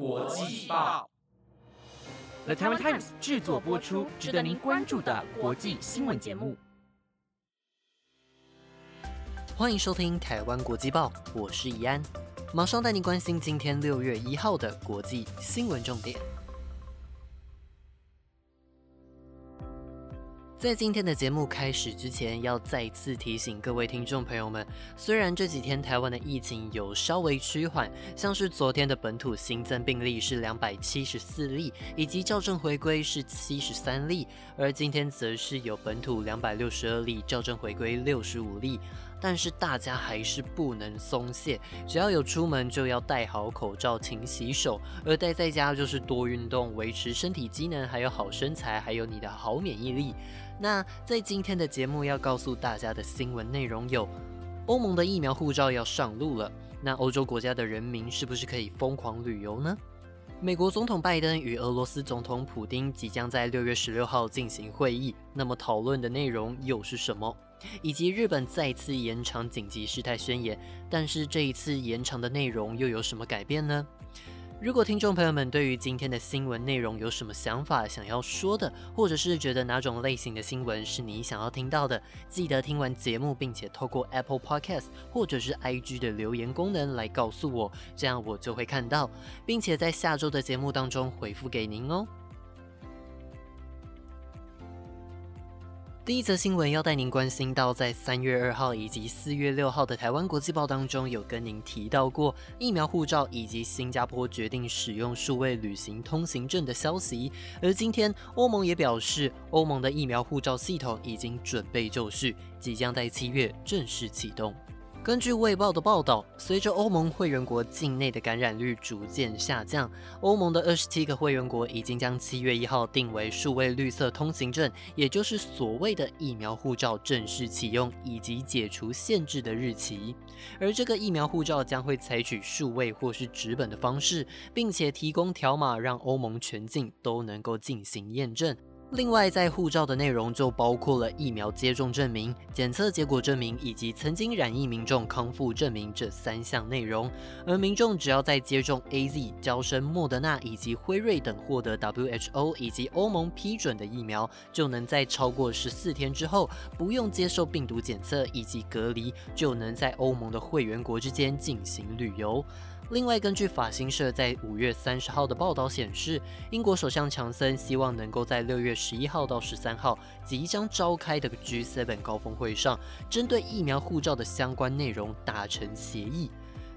国际报，The Taiwan Times 制作播出，值得您关注的国际新闻节目。欢迎收听台湾国际报，我是怡安，马上带您关心今天六月一号的国际新闻重点。在今天的节目开始之前，要再次提醒各位听众朋友们，虽然这几天台湾的疫情有稍微趋缓，像是昨天的本土新增病例是两百七十四例，以及校正回归是七十三例，而今天则是有本土两百六十二例，校正回归六十五例。但是大家还是不能松懈，只要有出门就要戴好口罩、勤洗手，而待在家就是多运动，维持身体机能，还有好身材，还有你的好免疫力。那在今天的节目要告诉大家的新闻内容有：欧盟的疫苗护照要上路了，那欧洲国家的人民是不是可以疯狂旅游呢？美国总统拜登与俄罗斯总统普京即将在六月十六号进行会议，那么讨论的内容又是什么？以及日本再次延长紧急事态宣言，但是这一次延长的内容又有什么改变呢？如果听众朋友们对于今天的新闻内容有什么想法想要说的，或者是觉得哪种类型的新闻是你想要听到的，记得听完节目，并且透过 Apple Podcast 或者是 IG 的留言功能来告诉我，这样我就会看到，并且在下周的节目当中回复给您哦。第一则新闻要带您关心到，在三月二号以及四月六号的台湾国际报当中，有跟您提到过疫苗护照以及新加坡决定使用数位旅行通行证的消息。而今天，欧盟也表示，欧盟的疫苗护照系统已经准备就绪，即将在七月正式启动。根据《卫报》的报道，随着欧盟会员国境内的感染率逐渐下降，欧盟的二十七个会员国已经将七月一号定为数位绿色通行证，也就是所谓的疫苗护照正式启用以及解除限制的日期。而这个疫苗护照将会采取数位或是纸本的方式，并且提供条码，让欧盟全境都能够进行验证。另外，在护照的内容就包括了疫苗接种证明、检测结果证明以及曾经染疫民众康复证明这三项内容。而民众只要在接种 A Z、交生、莫德纳以及辉瑞等获得 W H O 以及欧盟批准的疫苗，就能在超过十四天之后，不用接受病毒检测以及隔离，就能在欧盟的会员国之间进行旅游。另外，根据法新社在五月三十号的报道显示，英国首相强森希望能够在六月十一号到十三号即将召开的 G7 高峰会上，针对疫苗护照的相关内容达成协议。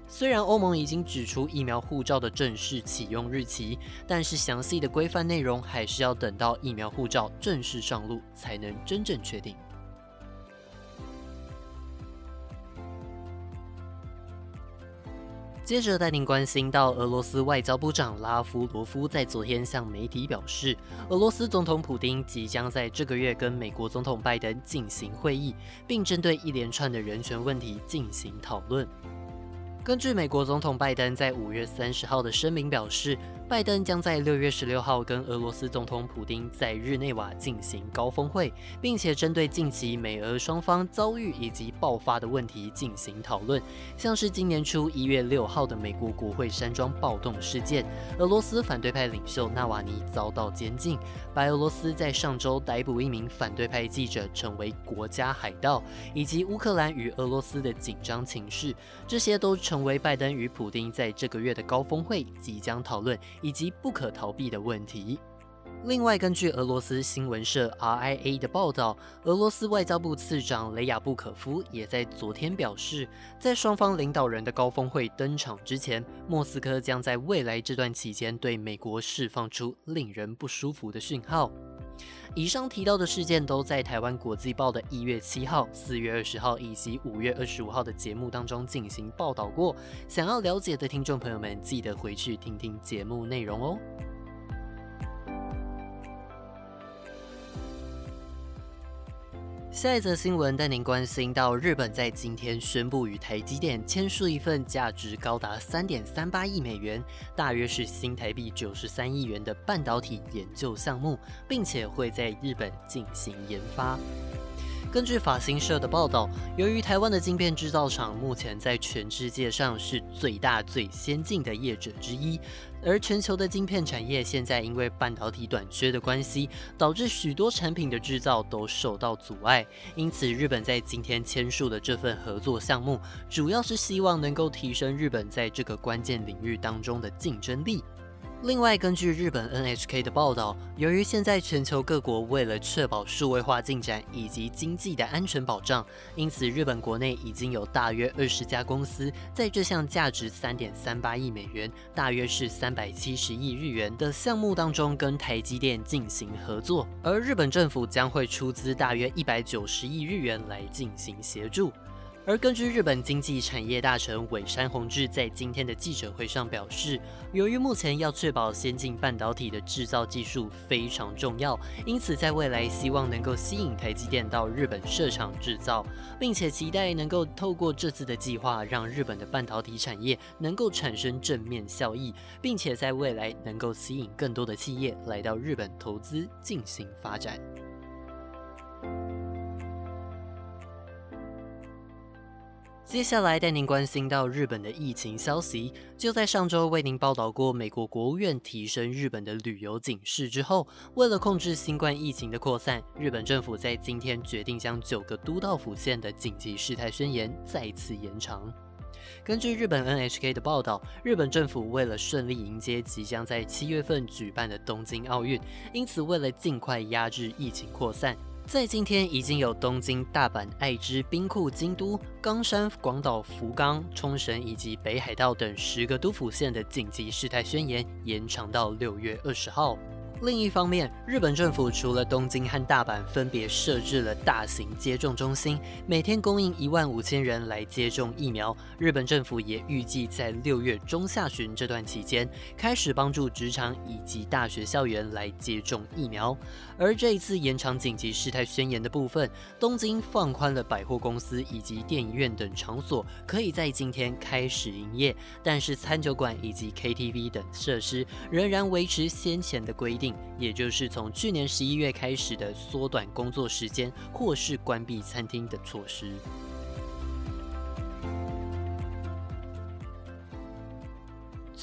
虽然欧盟已经指出疫苗护照的正式启用日期，但是详细的规范内容还是要等到疫苗护照正式上路才能真正确定。接着带您关心到，俄罗斯外交部长拉夫罗夫在昨天向媒体表示，俄罗斯总统普京即将在这个月跟美国总统拜登进行会议，并针对一连串的人权问题进行讨论。根据美国总统拜登在五月三十号的声明表示。拜登将在六月十六号跟俄罗斯总统普京在日内瓦进行高峰会，并且针对近期美俄双方遭遇以及爆发的问题进行讨论，像是今年初一月六号的美国国会山庄暴动事件，俄罗斯反对派领袖纳瓦尼遭到监禁，白俄罗斯在上周逮捕一名反对派记者成为国家海盗，以及乌克兰与俄罗斯的紧张情势，这些都成为拜登与普京在这个月的高峰会即将讨论。以及不可逃避的问题。另外，根据俄罗斯新闻社 RIA 的报道，俄罗斯外交部次长雷亚布可夫也在昨天表示，在双方领导人的高峰会登场之前，莫斯科将在未来这段期间对美国释放出令人不舒服的讯号。以上提到的事件都在台湾国际报的一月七号、四月二十号以及五月二十五号的节目当中进行报道过。想要了解的听众朋友们，记得回去听听节目内容哦。下一则新闻带您关心到，日本在今天宣布与台积电签署一份价值高达三点三八亿美元，大约是新台币九十三亿元的半导体研究项目，并且会在日本进行研发。根据法新社的报道，由于台湾的晶片制造厂目前在全世界上是最大最先进的业者之一，而全球的晶片产业现在因为半导体短缺的关系，导致许多产品的制造都受到阻碍。因此，日本在今天签署的这份合作项目，主要是希望能够提升日本在这个关键领域当中的竞争力。另外，根据日本 NHK 的报道，由于现在全球各国为了确保数位化进展以及经济的安全保障，因此日本国内已经有大约二十家公司在这项价值三点三八亿美元（大约是三百七十亿日元）的项目当中跟台积电进行合作，而日本政府将会出资大约一百九十亿日元来进行协助。而根据日本经济产业大臣尾山弘志在今天的记者会上表示，由于目前要确保先进半导体的制造技术非常重要，因此在未来希望能够吸引台积电到日本设厂制造，并且期待能够透过这次的计划，让日本的半导体产业能够产生正面效益，并且在未来能够吸引更多的企业来到日本投资进行发展。接下来带您关心到日本的疫情消息。就在上周为您报道过，美国国务院提升日本的旅游警示之后，为了控制新冠疫情的扩散，日本政府在今天决定将九个都道府县的紧急事态宣言再次延长。根据日本 NHK 的报道，日本政府为了顺利迎接即将在七月份举办的东京奥运，因此为了尽快压制疫情扩散。在今天，已经有东京、大阪、爱知、兵库、京都、冈山、广岛、福冈、冲绳以及北海道等十个都府县的紧急事态宣言延长到六月二十号。另一方面，日本政府除了东京和大阪分别设置了大型接种中心，每天供应一万五千人来接种疫苗。日本政府也预计在六月中下旬这段期间，开始帮助职场以及大学校园来接种疫苗。而这一次延长紧急事态宣言的部分，东京放宽了百货公司以及电影院等场所可以在今天开始营业，但是餐酒馆以及 KTV 等设施仍然维持先前的规定也就是从去年十一月开始的缩短工作时间，或是关闭餐厅的措施。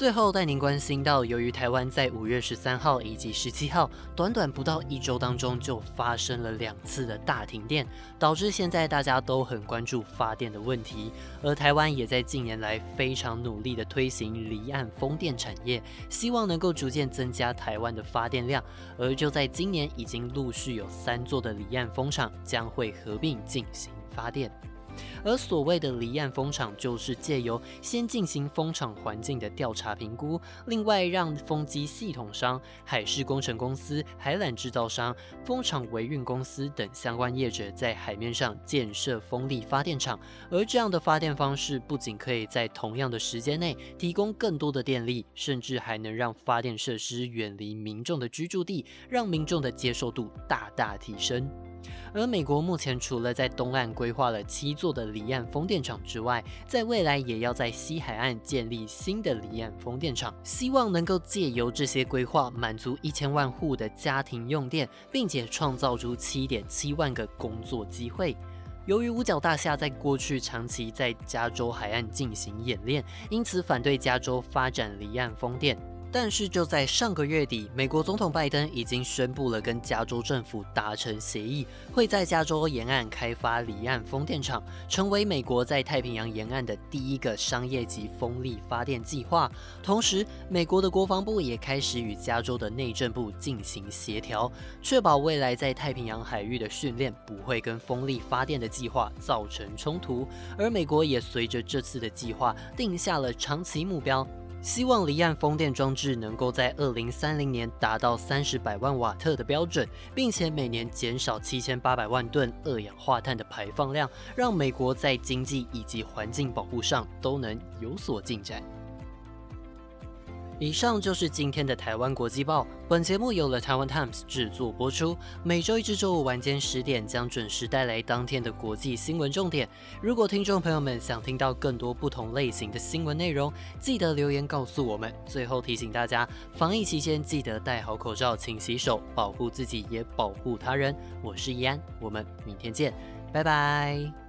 最后带您关心到，由于台湾在五月十三号以及十七号短短不到一周当中就发生了两次的大停电，导致现在大家都很关注发电的问题。而台湾也在近年来非常努力的推行离岸风电产业，希望能够逐渐增加台湾的发电量。而就在今年，已经陆续有三座的离岸风场将会合并进行发电。而所谓的离岸风场，就是借由先进行风场环境的调查评估，另外让风机系统商、海事工程公司、海缆制造商、风场维运公司等相关业者在海面上建设风力发电厂。而这样的发电方式，不仅可以在同样的时间内提供更多的电力，甚至还能让发电设施远离民众的居住地，让民众的接受度大大提升。而美国目前除了在东岸规划了七座的离岸风电场之外，在未来也要在西海岸建立新的离岸风电场，希望能够借由这些规划满足一千万户的家庭用电，并且创造出七点七万个工作机会。由于五角大厦在过去长期在加州海岸进行演练，因此反对加州发展离岸风电。但是就在上个月底，美国总统拜登已经宣布了跟加州政府达成协议，会在加州沿岸开发离岸风电场，成为美国在太平洋沿岸的第一个商业级风力发电计划。同时，美国的国防部也开始与加州的内政部进行协调，确保未来在太平洋海域的训练不会跟风力发电的计划造成冲突。而美国也随着这次的计划定下了长期目标。希望离岸风电装置能够在二零三零年达到三十百万瓦特的标准，并且每年减少七千八百万吨二氧化碳的排放量，让美国在经济以及环境保护上都能有所进展。以上就是今天的台湾国际报。本节目由了台湾 Times 制作播出，每周一至周五晚间十点将准时带来当天的国际新闻重点。如果听众朋友们想听到更多不同类型的新闻内容，记得留言告诉我们。最后提醒大家，防疫期间记得戴好口罩，勤洗手，保护自己也保护他人。我是易安，我们明天见，拜拜。